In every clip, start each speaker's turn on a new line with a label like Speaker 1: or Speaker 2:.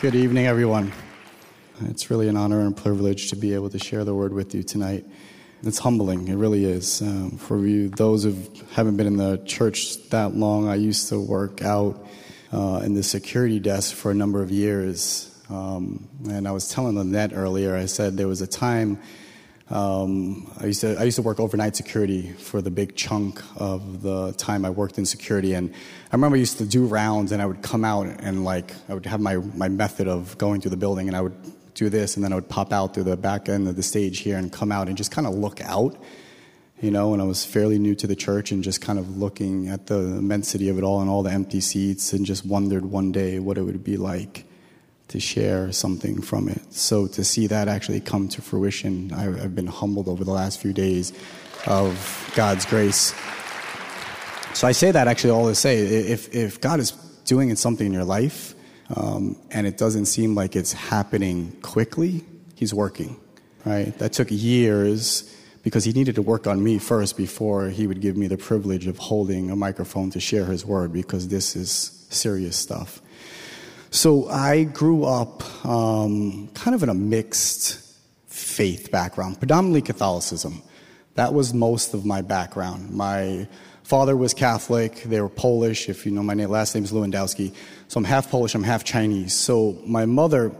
Speaker 1: Good evening, everyone. It's really an honor and a privilege to be able to share the word with you tonight. It's humbling, it really is. Um, for you, those who haven't been in the church that long, I used to work out uh, in the security desk for a number of years. Um, and I was telling Lynette earlier, I said there was a time um, I used to I used to work overnight security for the big chunk of the time I worked in security, and I remember I used to do rounds, and I would come out and like I would have my my method of going through the building, and I would do this, and then I would pop out through the back end of the stage here and come out and just kind of look out, you know. And I was fairly new to the church, and just kind of looking at the immensity of it all and all the empty seats, and just wondered one day what it would be like to share something from it. So to see that actually come to fruition, I've been humbled over the last few days of God's grace. So I say that actually all to say, if, if God is doing something in your life um, and it doesn't seem like it's happening quickly, He's working, right? That took years because He needed to work on me first before He would give me the privilege of holding a microphone to share His word because this is serious stuff. So I grew up um, kind of in a mixed faith background, predominantly Catholicism. That was most of my background. My father was Catholic. They were Polish. If you know my name, last name is Lewandowski. So I'm half Polish. I'm half Chinese. So my mother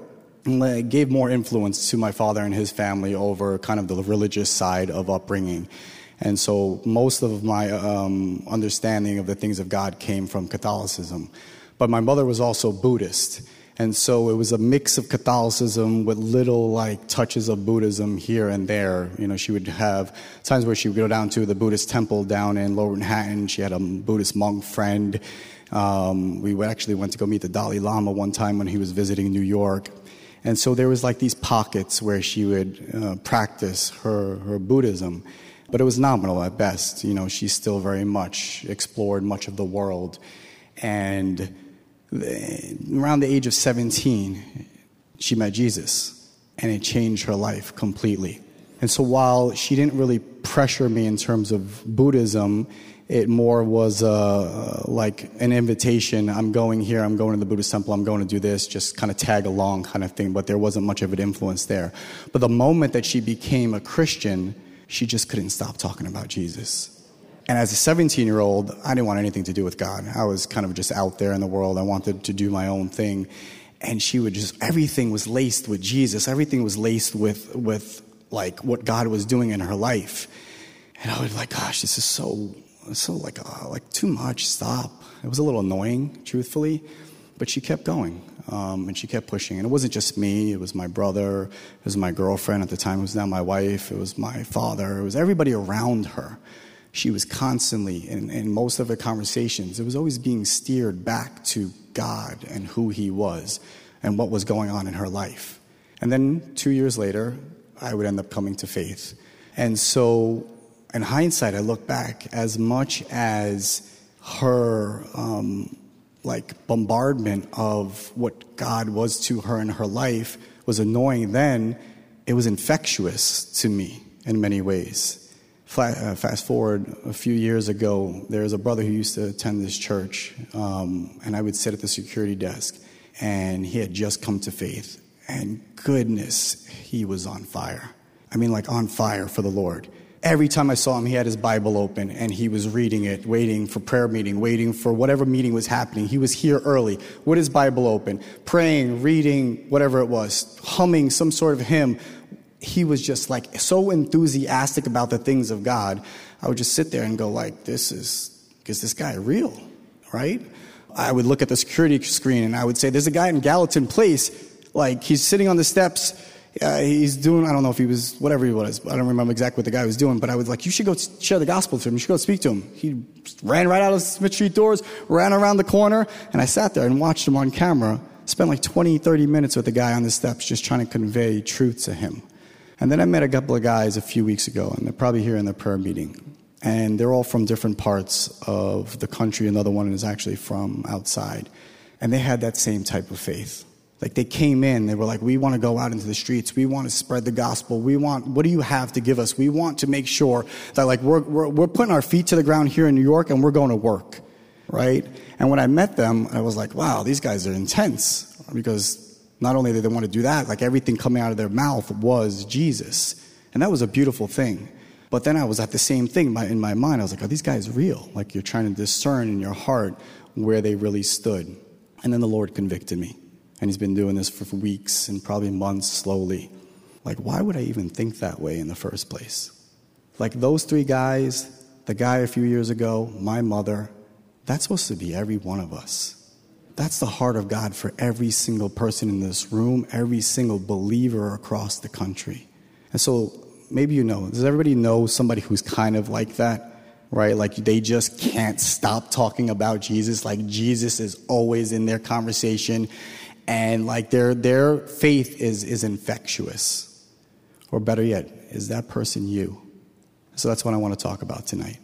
Speaker 1: gave more influence to my father and his family over kind of the religious side of upbringing. And so most of my um, understanding of the things of God came from Catholicism. But my mother was also Buddhist. And so it was a mix of Catholicism with little like touches of Buddhism here and there. You know, she would have times where she would go down to the Buddhist temple down in Lower Manhattan. She had a Buddhist monk friend. Um, we actually went to go meet the Dalai Lama one time when he was visiting New York. And so there was like these pockets where she would uh, practice her, her Buddhism. But it was nominal at best. You know, she still very much explored much of the world. And around the age of 17, she met Jesus and it changed her life completely. And so while she didn't really pressure me in terms of Buddhism, it more was uh, like an invitation. I'm going here, I'm going to the Buddhist temple, I'm going to do this, just kind of tag along kind of thing, but there wasn't much of an influence there. But the moment that she became a Christian, she just couldn't stop talking about Jesus. And as a 17 year old, I didn't want anything to do with God. I was kind of just out there in the world. I wanted to do my own thing. And she would just, everything was laced with Jesus. Everything was laced with, with like what God was doing in her life. And I was like, gosh, this is so, so like, uh, like too much. Stop. It was a little annoying, truthfully. But she kept going. Um, and she kept pushing. And it wasn't just me, it was my brother, it was my girlfriend at the time, it was now my wife, it was my father, it was everybody around her she was constantly, in, in most of her conversations, it was always being steered back to God and who He was and what was going on in her life. And then two years later, I would end up coming to faith. And so, in hindsight, I look back, as much as her um, like bombardment of what God was to her in her life was annoying then, it was infectious to me in many ways. Uh, fast forward a few years ago, there was a brother who used to attend this church, um, and I would sit at the security desk, and he had just come to faith. And goodness, he was on fire. I mean, like on fire for the Lord. Every time I saw him, he had his Bible open and he was reading it, waiting for prayer meeting, waiting for whatever meeting was happening. He was here early with his Bible open, praying, reading, whatever it was, humming some sort of hymn, he was just like so enthusiastic about the things of God. I would just sit there and go like, this is, is this guy real? Right? I would look at the security screen and I would say, there's a guy in Gallatin Place. Like he's sitting on the steps. Uh, he's doing, I don't know if he was, whatever he was. I don't remember exactly what the guy was doing, but I was like, you should go share the gospel to him. You should go speak to him. He ran right out of Smith Street doors, ran around the corner, and I sat there and watched him on camera, spent like 20, 30 minutes with the guy on the steps just trying to convey truth to him. And then I met a couple of guys a few weeks ago, and they're probably here in the prayer meeting. And they're all from different parts of the country. Another one is actually from outside. And they had that same type of faith. Like they came in, they were like, We want to go out into the streets. We want to spread the gospel. We want, what do you have to give us? We want to make sure that, like, we're, we're, we're putting our feet to the ground here in New York and we're going to work, right? And when I met them, I was like, Wow, these guys are intense because Not only did they want to do that, like everything coming out of their mouth was Jesus. And that was a beautiful thing. But then I was at the same thing in my mind. I was like, are these guys real? Like you're trying to discern in your heart where they really stood. And then the Lord convicted me. And He's been doing this for weeks and probably months slowly. Like, why would I even think that way in the first place? Like those three guys, the guy a few years ago, my mother, that's supposed to be every one of us. That's the heart of God for every single person in this room, every single believer across the country. And so maybe you know, does everybody know somebody who's kind of like that? Right? Like they just can't stop talking about Jesus. Like Jesus is always in their conversation and like their their faith is is infectious. Or better yet, is that person you? So that's what I want to talk about tonight.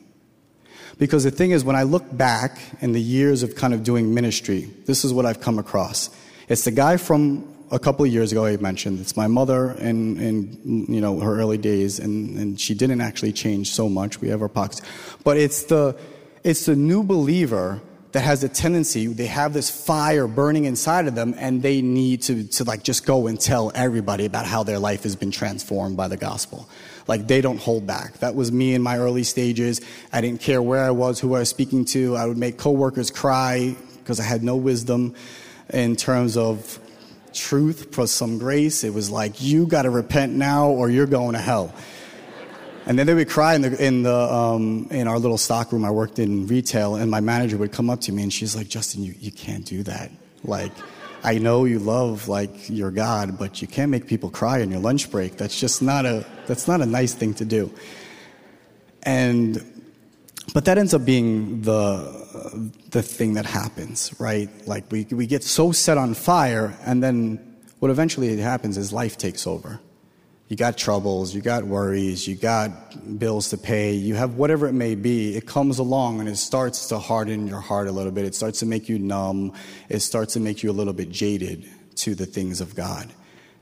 Speaker 1: Because the thing is, when I look back in the years of kind of doing ministry, this is what I've come across. It's the guy from a couple of years ago I mentioned. It's my mother in, in you know, her early days, and, and she didn't actually change so much. We have our pockets. But it's the, it's the new believer that has a tendency, they have this fire burning inside of them, and they need to, to like just go and tell everybody about how their life has been transformed by the gospel. Like they don't hold back. That was me in my early stages. I didn't care where I was, who I was speaking to. I would make coworkers cry because I had no wisdom in terms of truth plus some grace. It was like, you got to repent now or you're going to hell. And then they would cry in the in the um, in our little stock room. I worked in retail, and my manager would come up to me and she's like, "Justin, you, you can't do that. Like, I know you love like your God, but you can't make people cry in your lunch break. That's just not a that's not a nice thing to do." And but that ends up being the the thing that happens, right? Like we we get so set on fire, and then what eventually happens is life takes over you got troubles, you got worries, you got bills to pay, you have whatever it may be, it comes along and it starts to harden your heart a little bit. It starts to make you numb. It starts to make you a little bit jaded to the things of God.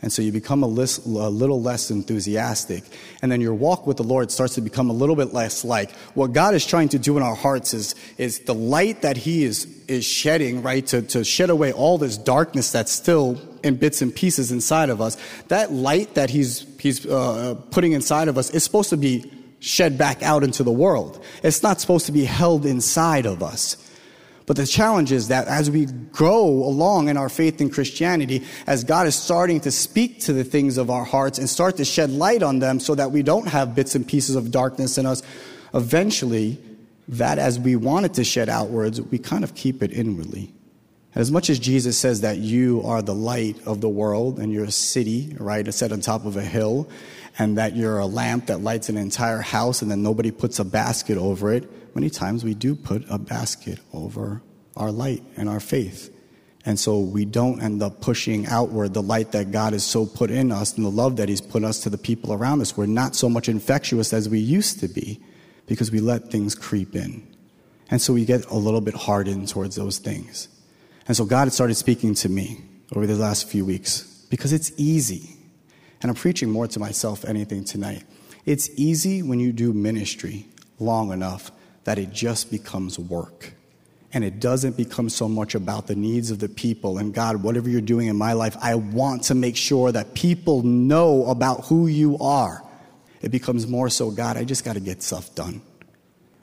Speaker 1: And so you become a, list, a, little less enthusiastic. And then your walk with the Lord starts to become a little bit less like what God is trying to do in our hearts is, is the light that He is, is shedding, right? To, to shed away all this darkness that's still in bits and pieces inside of us. That light that He's, he's uh, putting inside of us is supposed to be shed back out into the world. It's not supposed to be held inside of us. But the challenge is that as we grow along in our faith in Christianity, as God is starting to speak to the things of our hearts and start to shed light on them so that we don't have bits and pieces of darkness in us, eventually, that as we want it to shed outwards, we kind of keep it inwardly. As much as Jesus says that you are the light of the world and you're a city, right, set on top of a hill, and that you're a lamp that lights an entire house and then nobody puts a basket over it, many times we do put a basket over our light and our faith. And so we don't end up pushing outward the light that God has so put in us and the love that He's put us to the people around us. We're not so much infectious as we used to be because we let things creep in. And so we get a little bit hardened towards those things. And so God had started speaking to me over the last few weeks because it's easy. And I'm preaching more to myself anything tonight. It's easy when you do ministry long enough that it just becomes work. And it doesn't become so much about the needs of the people. And God, whatever you're doing in my life, I want to make sure that people know about who you are. It becomes more so, God, I just got to get stuff done.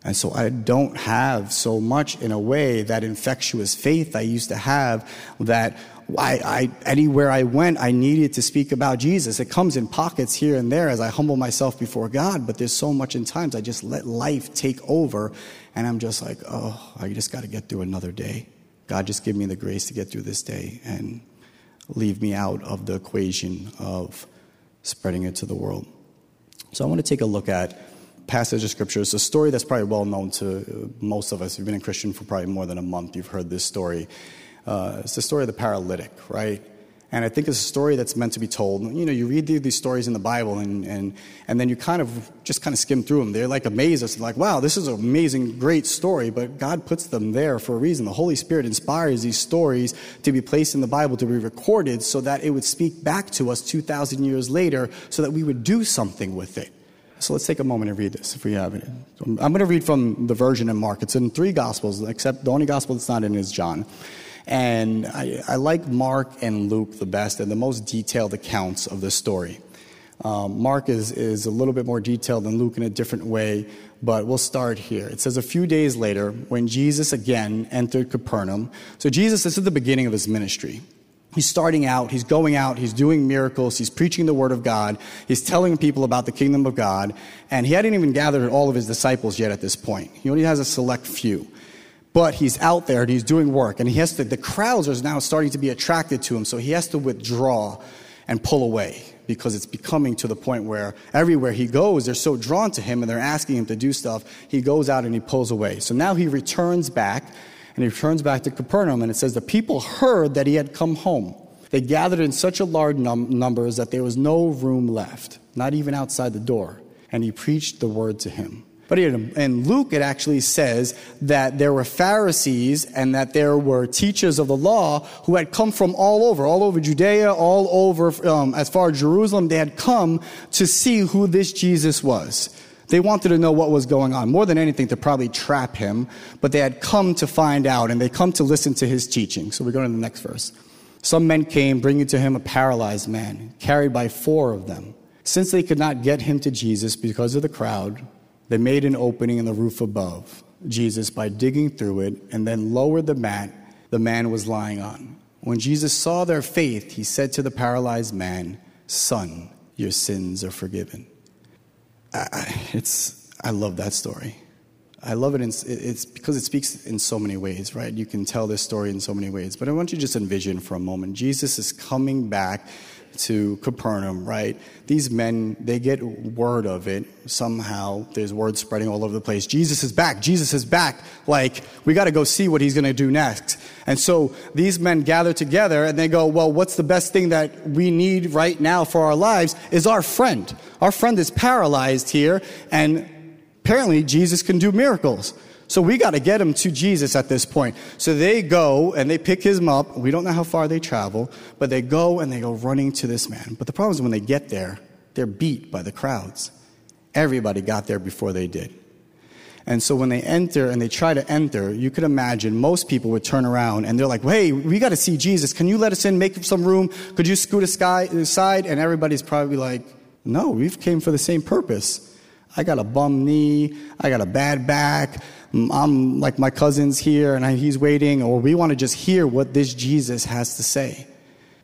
Speaker 1: And so I don't have so much, in a way, that infectious faith I used to have that I, I, anywhere I went, I needed to speak about Jesus. It comes in pockets here and there as I humble myself before God, but there's so much in times I just let life take over, and I'm just like, oh, I just got to get through another day. God, just give me the grace to get through this day and leave me out of the equation of spreading it to the world. So I want to take a look at passage of scripture. It's a story that's probably well known to most of us. You've been a Christian for probably more than a month. You've heard this story. Uh, it's the story of the paralytic, right? And I think it's a story that's meant to be told. You know, you read these stories in the Bible and, and, and then you kind of just kind of skim through them. They're like amaze us, like, wow, this is an amazing, great story, but God puts them there for a reason. The Holy Spirit inspires these stories to be placed in the Bible, to be recorded so that it would speak back to us 2,000 years later so that we would do something with it. So let's take a moment and read this if we have it. I'm going to read from the version in Mark. It's in three Gospels, except the only Gospel that's not in is John. And I, I like Mark and Luke the best and the most detailed accounts of the story. Um, Mark is, is a little bit more detailed than Luke in a different way, but we'll start here. It says, A few days later, when Jesus again entered Capernaum, so Jesus, this is the beginning of his ministry. He's starting out, he's going out, he's doing miracles, he's preaching the word of God, he's telling people about the kingdom of God, and he hadn't even gathered all of his disciples yet at this point. He only has a select few. But he's out there and he's doing work, and he has to, the crowds are now starting to be attracted to him, so he has to withdraw and pull away because it's becoming to the point where everywhere he goes, they're so drawn to him and they're asking him to do stuff. He goes out and he pulls away. So now he returns back and he returns back to Capernaum and it says the people heard that he had come home. They gathered in such a large num- numbers that there was no room left, not even outside the door. And he preached the word to him. But in Luke, it actually says that there were Pharisees and that there were teachers of the law who had come from all over, all over Judea, all over um, as far as Jerusalem. They had come to see who this Jesus was. They wanted to know what was going on, more than anything to probably trap him, but they had come to find out and they come to listen to his teaching. So we go to the next verse. Some men came, bringing to him a paralyzed man, carried by four of them. Since they could not get him to Jesus because of the crowd, they made an opening in the roof above Jesus by digging through it and then lowered the mat the man was lying on. When Jesus saw their faith, he said to the paralyzed man, Son, your sins are forgiven. I, it's, I love that story. I love it. In, it's because it speaks in so many ways, right? You can tell this story in so many ways. But I want you to just envision for a moment Jesus is coming back to Capernaum, right? These men, they get word of it somehow. There's word spreading all over the place. Jesus is back. Jesus is back. Like, we got to go see what he's going to do next. And so these men gather together and they go, well, what's the best thing that we need right now for our lives is our friend. Our friend is paralyzed here and apparently Jesus can do miracles. So we got to get him to Jesus at this point. So they go and they pick him up. We don't know how far they travel, but they go and they go running to this man. But the problem is when they get there, they're beat by the crowds. Everybody got there before they did. And so when they enter and they try to enter, you could imagine most people would turn around and they're like, hey, we got to see Jesus. Can you let us in? Make some room. Could you scoot aside? And everybody's probably like, no, we've came for the same purpose. I got a bum knee. I got a bad back. I'm like my cousin's here and he's waiting, or we want to just hear what this Jesus has to say.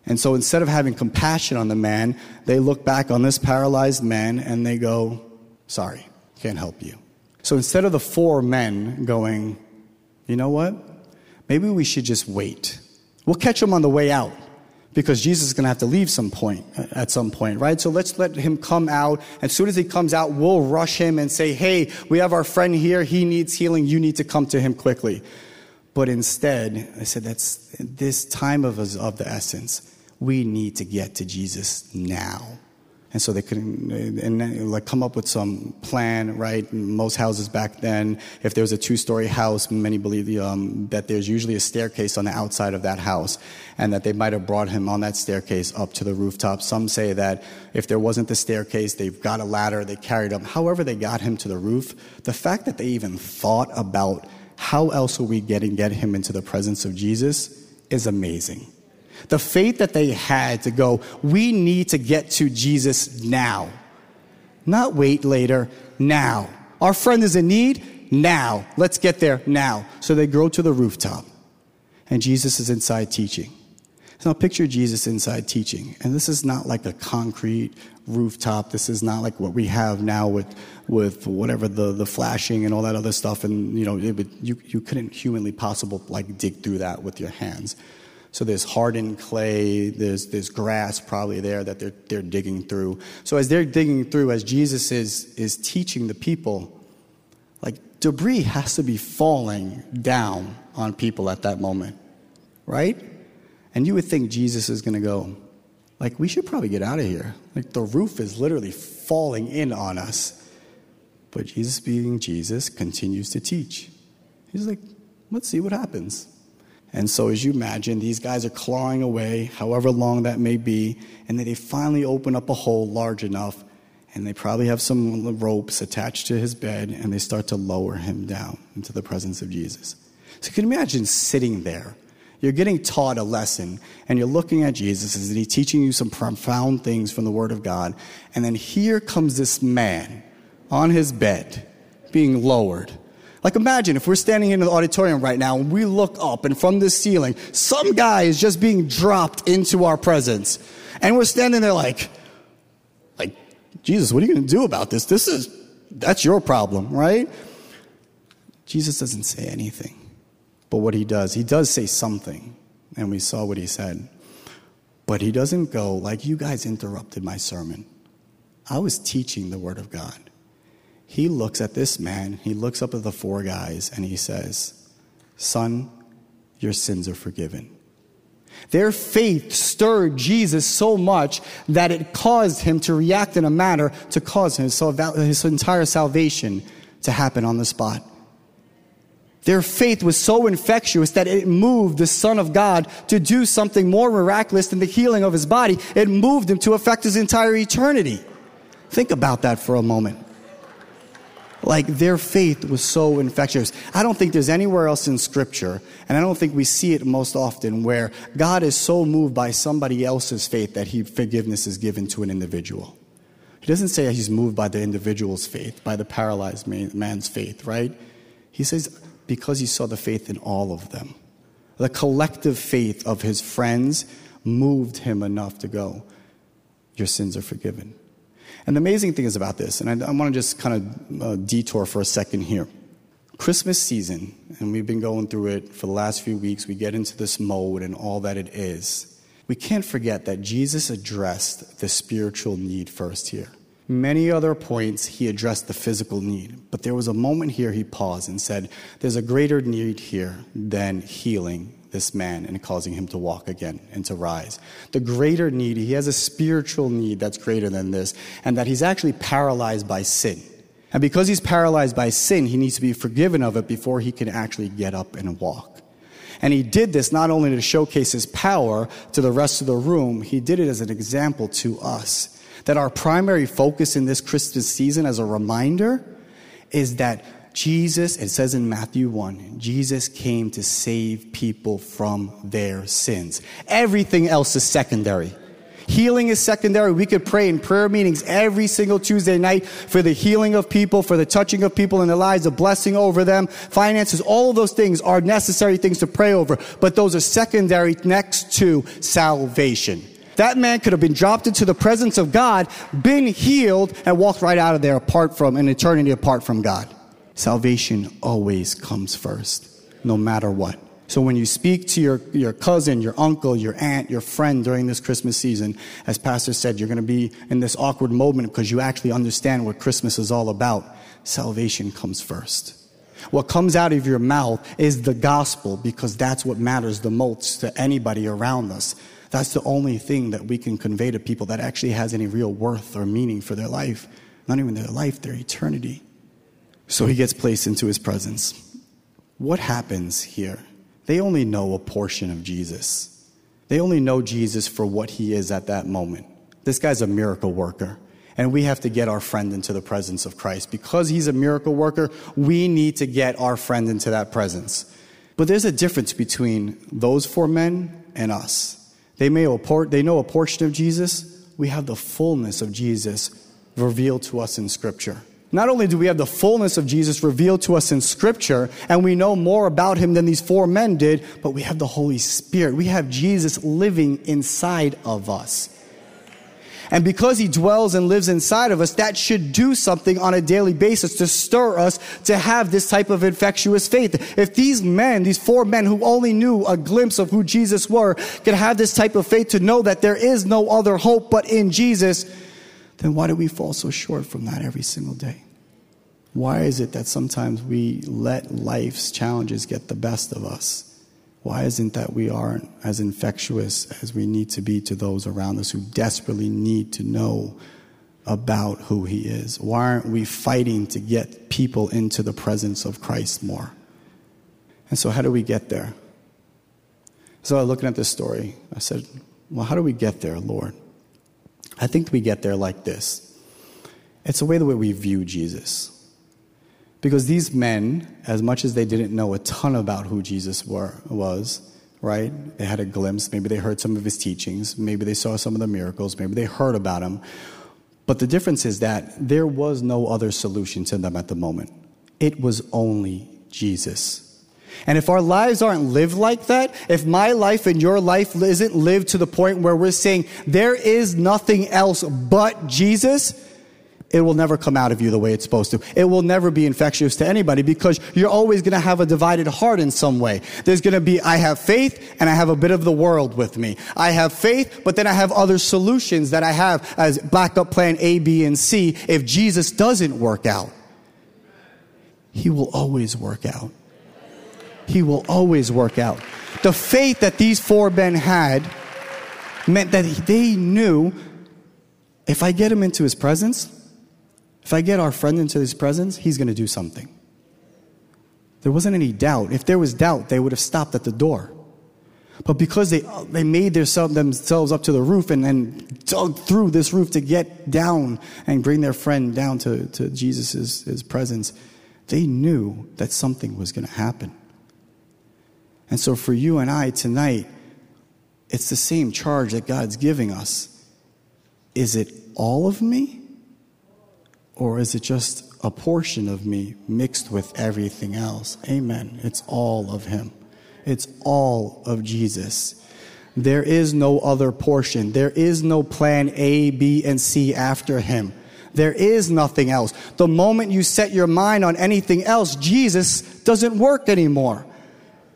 Speaker 1: And so instead of having compassion on the man, they look back on this paralyzed man and they go, Sorry, can't help you. So instead of the four men going, You know what? Maybe we should just wait. We'll catch him on the way out because Jesus is going to have to leave some point at some point, right? So let's let him come out. As soon as he comes out, we'll rush him and say, Hey, we have our friend here. He needs healing. You need to come to him quickly. But instead, I said, that's this time of, of the essence. We need to get to Jesus now. And so they couldn't, and like come up with some plan, right? Most houses back then, if there was a two-story house, many believe um, that there's usually a staircase on the outside of that house, and that they might have brought him on that staircase up to the rooftop. Some say that if there wasn't the staircase, they've got a ladder, they carried him. However, they got him to the roof. The fact that they even thought about how else are we getting get him into the presence of Jesus is amazing. The faith that they had to go, we need to get to Jesus now. Not wait later, now. Our friend is in need, now. Let's get there now. So they go to the rooftop, and Jesus is inside teaching. So now picture Jesus inside teaching. And this is not like a concrete rooftop. This is not like what we have now with, with whatever the, the flashing and all that other stuff. And, you know, would, you, you couldn't humanly possible like dig through that with your hands. So there's hardened clay, there's, there's grass probably there that they're, they're digging through. So as they're digging through, as Jesus is, is teaching the people, like debris has to be falling down on people at that moment, right? And you would think Jesus is going to go, like, we should probably get out of here. Like the roof is literally falling in on us. But Jesus, being Jesus, continues to teach. He's like, let's see what happens. And so, as you imagine, these guys are clawing away, however long that may be, and then they finally open up a hole large enough, and they probably have some ropes attached to his bed, and they start to lower him down into the presence of Jesus. So, you can imagine sitting there. You're getting taught a lesson, and you're looking at Jesus, and he's teaching you some profound things from the Word of God. And then here comes this man on his bed being lowered. Like imagine if we're standing in the auditorium right now and we look up and from the ceiling, some guy is just being dropped into our presence. And we're standing there like, like, Jesus, what are you going to do about this? This is, that's your problem, right? Jesus doesn't say anything. But what he does, he does say something. And we saw what he said. But he doesn't go, like, you guys interrupted my sermon. I was teaching the Word of God. He looks at this man, he looks up at the four guys, and he says, Son, your sins are forgiven. Their faith stirred Jesus so much that it caused him to react in a manner to cause his, his entire salvation to happen on the spot. Their faith was so infectious that it moved the Son of God to do something more miraculous than the healing of his body. It moved him to affect his entire eternity. Think about that for a moment. Like their faith was so infectious. I don't think there's anywhere else in Scripture, and I don't think we see it most often, where God is so moved by somebody else's faith that he, forgiveness is given to an individual. He doesn't say he's moved by the individual's faith, by the paralyzed man's faith, right? He says, because he saw the faith in all of them. The collective faith of his friends moved him enough to go, Your sins are forgiven. And the amazing thing is about this, and I, I want to just kind of uh, detour for a second here. Christmas season, and we've been going through it for the last few weeks, we get into this mode and all that it is. We can't forget that Jesus addressed the spiritual need first here. Many other points, he addressed the physical need. But there was a moment here he paused and said, There's a greater need here than healing this man and causing him to walk again and to rise. The greater need, he has a spiritual need that's greater than this, and that he's actually paralyzed by sin. And because he's paralyzed by sin, he needs to be forgiven of it before he can actually get up and walk. And he did this not only to showcase his power to the rest of the room, he did it as an example to us that our primary focus in this Christmas season as a reminder is that Jesus, it says in Matthew 1, Jesus came to save people from their sins. Everything else is secondary. Healing is secondary. We could pray in prayer meetings every single Tuesday night for the healing of people, for the touching of people in their lives, a blessing over them, finances. All of those things are necessary things to pray over, but those are secondary next to salvation. That man could have been dropped into the presence of God, been healed, and walked right out of there apart from an eternity apart from God. Salvation always comes first, no matter what. So when you speak to your, your cousin, your uncle, your aunt, your friend during this Christmas season, as Pastor said, you're going to be in this awkward moment because you actually understand what Christmas is all about. Salvation comes first. What comes out of your mouth is the gospel because that's what matters the most to anybody around us. That's the only thing that we can convey to people that actually has any real worth or meaning for their life. Not even their life, their eternity. So he gets placed into his presence. What happens here? They only know a portion of Jesus. They only know Jesus for what he is at that moment. This guy's a miracle worker. And we have to get our friend into the presence of Christ. Because he's a miracle worker, we need to get our friend into that presence. But there's a difference between those four men and us. They may they know a portion of Jesus. We have the fullness of Jesus revealed to us in Scripture. Not only do we have the fullness of Jesus revealed to us in Scripture, and we know more about him than these four men did, but we have the Holy Spirit. We have Jesus living inside of us. And because he dwells and lives inside of us, that should do something on a daily basis to stir us to have this type of infectious faith. If these men, these four men who only knew a glimpse of who Jesus were, could have this type of faith to know that there is no other hope but in Jesus, then why do we fall so short from that every single day? Why is it that sometimes we let life's challenges get the best of us? Why isn't that we aren't as infectious as we need to be to those around us who desperately need to know about who He is? Why aren't we fighting to get people into the presence of Christ more? And so, how do we get there? So, looking at this story. I said, Well, how do we get there, Lord? I think we get there like this it's the way the way we view Jesus. Because these men, as much as they didn't know a ton about who Jesus were, was, right? They had a glimpse. Maybe they heard some of his teachings. Maybe they saw some of the miracles. Maybe they heard about him. But the difference is that there was no other solution to them at the moment. It was only Jesus. And if our lives aren't lived like that, if my life and your life isn't lived to the point where we're saying there is nothing else but Jesus, it will never come out of you the way it's supposed to. It will never be infectious to anybody because you're always going to have a divided heart in some way. There's going to be, I have faith and I have a bit of the world with me. I have faith, but then I have other solutions that I have as backup plan A, B, and C if Jesus doesn't work out. He will always work out. He will always work out. The faith that these four men had meant that they knew if I get him into his presence, if I get our friend into his presence, he's going to do something. There wasn't any doubt. If there was doubt, they would have stopped at the door. But because they, they made their, themselves up to the roof and, and dug through this roof to get down and bring their friend down to, to Jesus' his presence, they knew that something was going to happen. And so for you and I tonight, it's the same charge that God's giving us. Is it all of me? Or is it just a portion of me mixed with everything else? Amen. It's all of Him, it's all of Jesus. There is no other portion. There is no plan A, B, and C after Him. There is nothing else. The moment you set your mind on anything else, Jesus doesn't work anymore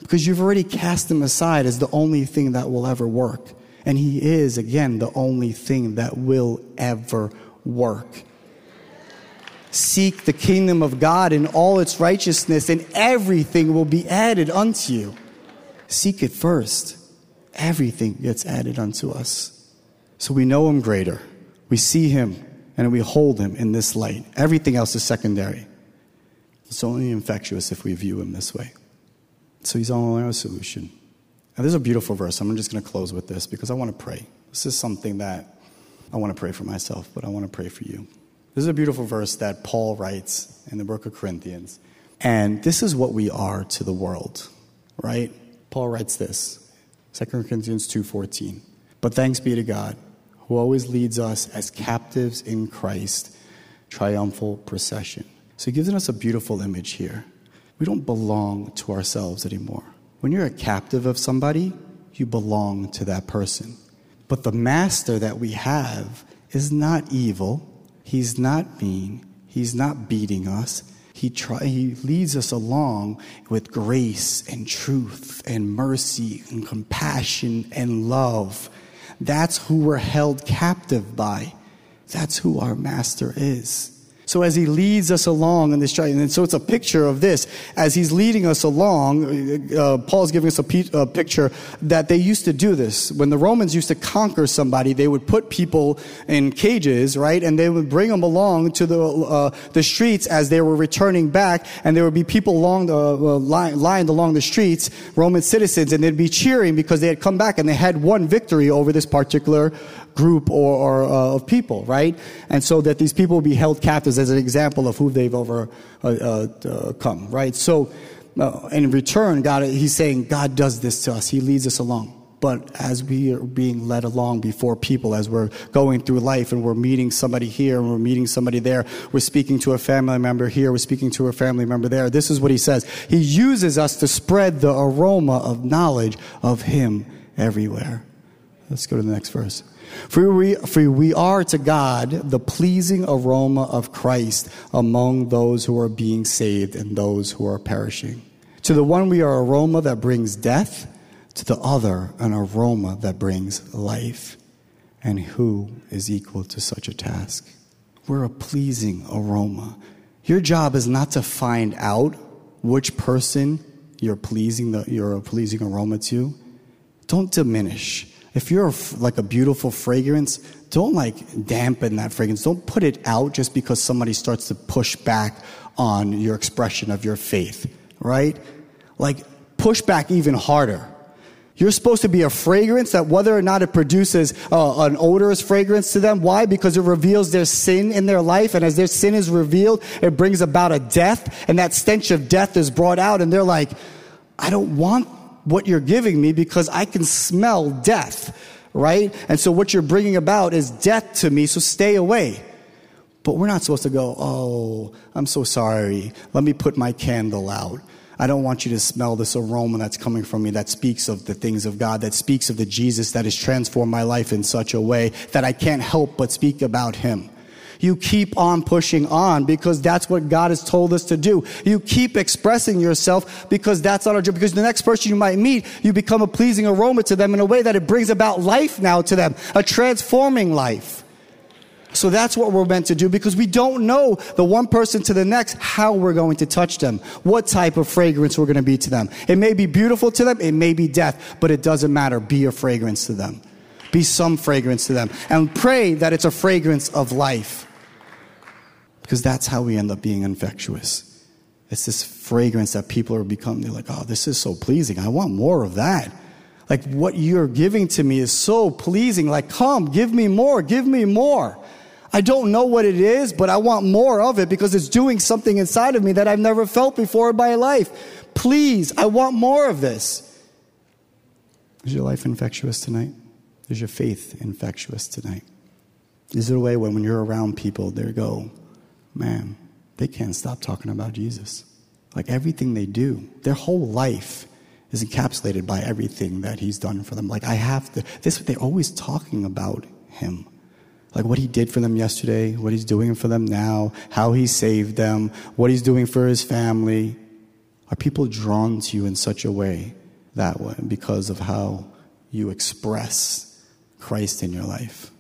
Speaker 1: because you've already cast him aside as the only thing that will ever work. And he is, again, the only thing that will ever work. Seek the kingdom of God in all its righteousness, and everything will be added unto you. Seek it first. Everything gets added unto us. So we know him greater. We see him and we hold him in this light. Everything else is secondary. It's only infectious if we view him this way. So he's all our solution. Now, there's a beautiful verse. I'm just going to close with this because I want to pray. This is something that I want to pray for myself, but I want to pray for you. This is a beautiful verse that Paul writes in the book of Corinthians. And this is what we are to the world, right? Paul writes this, 2 Corinthians 2:14. But thanks be to God, who always leads us as captives in Christ, triumphal procession. So he gives us a beautiful image here. We don't belong to ourselves anymore. When you're a captive of somebody, you belong to that person. But the master that we have is not evil He's not mean. He's not beating us. He, try, he leads us along with grace and truth and mercy and compassion and love. That's who we're held captive by. That's who our master is. So as he leads us along in this journey, and so it's a picture of this. As he's leading us along, uh, Paul's giving us a, picture that they used to do this. When the Romans used to conquer somebody, they would put people in cages, right? And they would bring them along to the, uh, the streets as they were returning back, and there would be people along the, uh, lined along the streets, Roman citizens, and they'd be cheering because they had come back and they had won victory over this particular group or, or uh, of people, right? And so that these people will be held captives as an example of who they've overcome, uh, uh, right? So, uh, in return, God, He's saying God does this to us. He leads us along. But as we are being led along before people, as we're going through life and we're meeting somebody here and we're meeting somebody there, we're speaking to a family member here, we're speaking to a family member there. This is what he says. He uses us to spread the aroma of knowledge of him everywhere. Let's go to the next verse. For we, for we are to God the pleasing aroma of Christ among those who are being saved and those who are perishing. To the one we are aroma that brings death, to the other an aroma that brings life. And who is equal to such a task? We're a pleasing aroma. Your job is not to find out which person you're pleasing the, you're a pleasing aroma to. Don't diminish if you're like a beautiful fragrance, don't like dampen that fragrance. Don't put it out just because somebody starts to push back on your expression of your faith, right? Like push back even harder. You're supposed to be a fragrance that whether or not it produces uh, an odorous fragrance to them. Why? Because it reveals their sin in their life. And as their sin is revealed, it brings about a death. And that stench of death is brought out. And they're like, I don't want what you're giving me because I can smell death, right? And so what you're bringing about is death to me, so stay away. But we're not supposed to go, oh, I'm so sorry. Let me put my candle out. I don't want you to smell this aroma that's coming from me that speaks of the things of God, that speaks of the Jesus that has transformed my life in such a way that I can't help but speak about Him. You keep on pushing on because that's what God has told us to do. You keep expressing yourself because that's not our job. Because the next person you might meet, you become a pleasing aroma to them in a way that it brings about life now to them, a transforming life. So that's what we're meant to do because we don't know the one person to the next how we're going to touch them, what type of fragrance we're going to be to them. It may be beautiful to them, it may be death, but it doesn't matter. Be a fragrance to them. Be some fragrance to them. And pray that it's a fragrance of life because that's how we end up being infectious. It's this fragrance that people are becoming, they're like, oh, this is so pleasing. I want more of that. Like, what you're giving to me is so pleasing. Like, come, give me more, give me more. I don't know what it is, but I want more of it because it's doing something inside of me that I've never felt before in my life. Please, I want more of this. Is your life infectious tonight? Is your faith infectious tonight? Is it a way when, when you're around people, they go, man, they can't stop talking about Jesus. Like everything they do, their whole life is encapsulated by everything that he's done for them. Like I have to, this, they're always talking about him. Like what he did for them yesterday, what he's doing for them now, how he saved them, what he's doing for his family. Are people drawn to you in such a way that way because of how you express Christ in your life?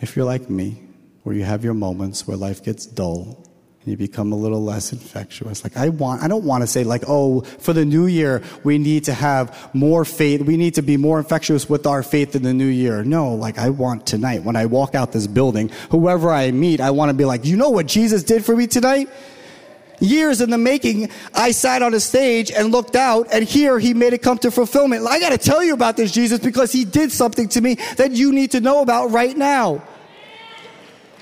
Speaker 1: If you're like me, where you have your moments where life gets dull and you become a little less infectious. Like I want, I don't want to say like, oh, for the new year, we need to have more faith. We need to be more infectious with our faith in the new year. No, like I want tonight, when I walk out this building, whoever I meet, I want to be like, you know what Jesus did for me tonight? Years in the making, I sat on a stage and looked out, and here he made it come to fulfillment. I got to tell you about this Jesus because he did something to me that you need to know about right now.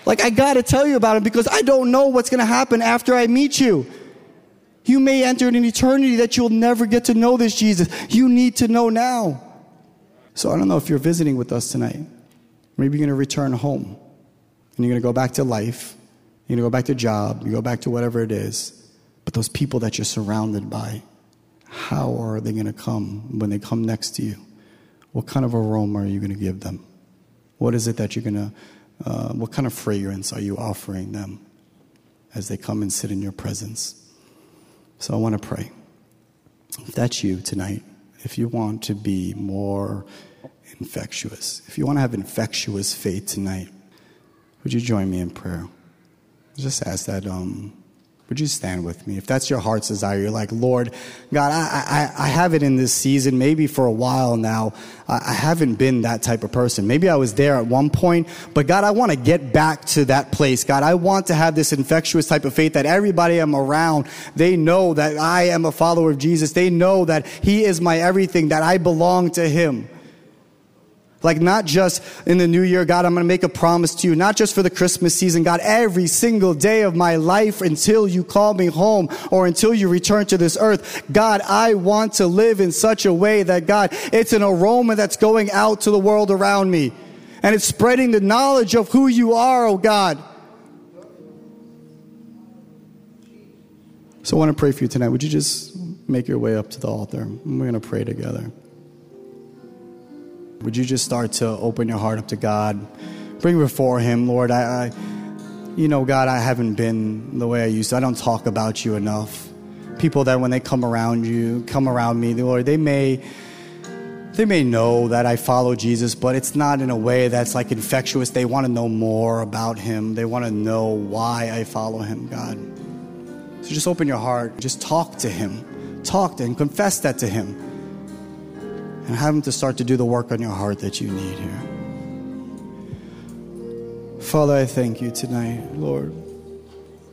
Speaker 1: Like, I got to tell you about him because I don't know what's going to happen after I meet you. You may enter an eternity that you'll never get to know this Jesus. You need to know now. So I don't know if you're visiting with us tonight. Maybe you're going to return home and you're going to go back to life. To go back to job. You go back to whatever it is. But those people that you're surrounded by, how are they going to come when they come next to you? What kind of aroma are you going to give them? What is it that you're going to uh, what kind of fragrance are you offering them as they come and sit in your presence? So I want to pray. If that's you tonight, if you want to be more infectious, if you want to have infectious faith tonight, would you join me in prayer? Just ask that um, would you stand with me? If that's your heart's desire, you're like, Lord, God, I, I, I have it in this season, maybe for a while now. I, I haven't been that type of person. Maybe I was there at one point, but God, I want to get back to that place. God, I want to have this infectious type of faith that everybody I'm around, they know that I am a follower of Jesus. They know that He is my everything, that I belong to Him. Like, not just in the new year, God, I'm going to make a promise to you, not just for the Christmas season, God, every single day of my life until you call me home or until you return to this earth. God, I want to live in such a way that, God, it's an aroma that's going out to the world around me. And it's spreading the knowledge of who you are, oh God. So I want to pray for you tonight. Would you just make your way up to the altar? We're going to pray together. Would you just start to open your heart up to God? Bring before Him, Lord. I, I, you know, God, I haven't been the way I used to. I don't talk about you enough. People that when they come around you, come around me, Lord, they may, they may know that I follow Jesus, but it's not in a way that's like infectious. They want to know more about Him. They want to know why I follow Him, God. So just open your heart. Just talk to Him. Talk to Him. Confess that to Him and have Him to start to do the work on your heart that you need here. Father, I thank you tonight, Lord.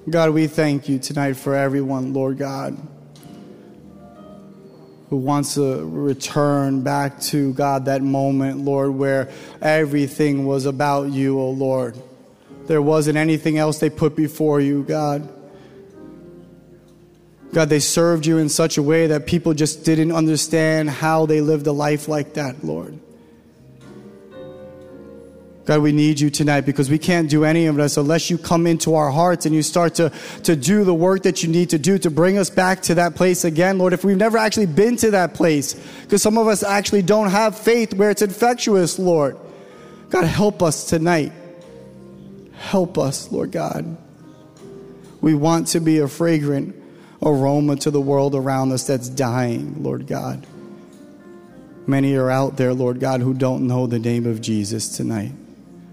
Speaker 1: God, we thank you tonight for everyone, Lord God, who wants to return back to, God, that moment, Lord, where everything was about you, oh Lord. There wasn't anything else they put before you, God. God, they served you in such a way that people just didn't understand how they lived a life like that, Lord. God, we need you tonight because we can't do any of this unless you come into our hearts and you start to, to do the work that you need to do to bring us back to that place again, Lord. If we've never actually been to that place, because some of us actually don't have faith where it's infectious, Lord. God, help us tonight. Help us, Lord God. We want to be a fragrant aroma to the world around us that's dying, Lord God. Many are out there, Lord God, who don't know the name of Jesus tonight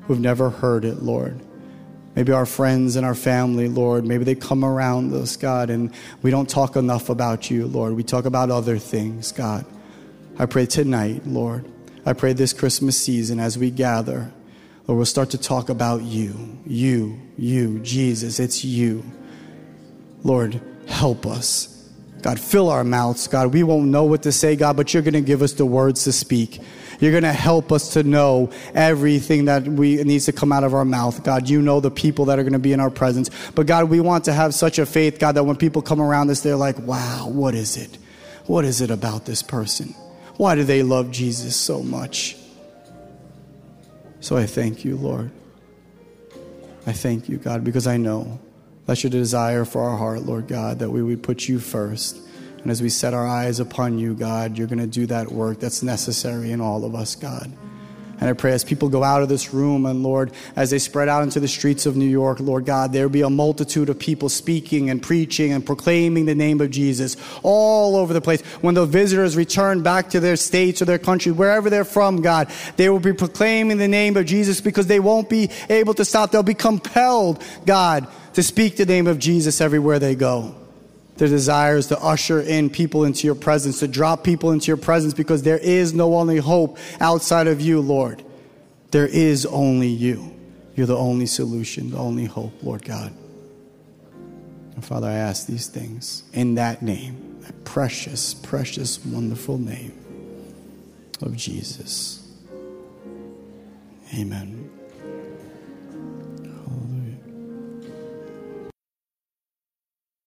Speaker 1: who've never heard it, Lord. Maybe our friends and our family, Lord, maybe they come around us, God, and we don't talk enough about you, Lord. We talk about other things, God. I pray tonight, Lord. I pray this Christmas season as we gather, Lord, we'll start to talk about you, you, you, Jesus. It's you. Lord, help us. God, fill our mouths, God. We won't know what to say, God, but you're going to give us the words to speak. You're going to help us to know everything that we needs to come out of our mouth. God, you know the people that are going to be in our presence. But God, we want to have such a faith, God, that when people come around us, they're like, wow, what is it? What is it about this person? Why do they love Jesus so much? So I thank you, Lord. I thank you, God, because I know that's your desire for our heart, Lord God, that we would put you first. And as we set our eyes upon you, God, you're going to do that work that's necessary in all of us, God. And I pray as people go out of this room and Lord, as they spread out into the streets of New York, Lord God, there will be a multitude of people speaking and preaching and proclaiming the name of Jesus all over the place. When the visitors return back to their states or their country, wherever they're from, God, they will be proclaiming the name of Jesus because they won't be able to stop. They'll be compelled, God, to speak the name of Jesus everywhere they go. The desire is to usher in people into your presence, to drop people into your presence because there is no only hope outside of you, Lord. There is only you. You're the only solution, the only hope, Lord God. And Father, I ask these things in that name, that precious, precious, wonderful name of Jesus. Amen.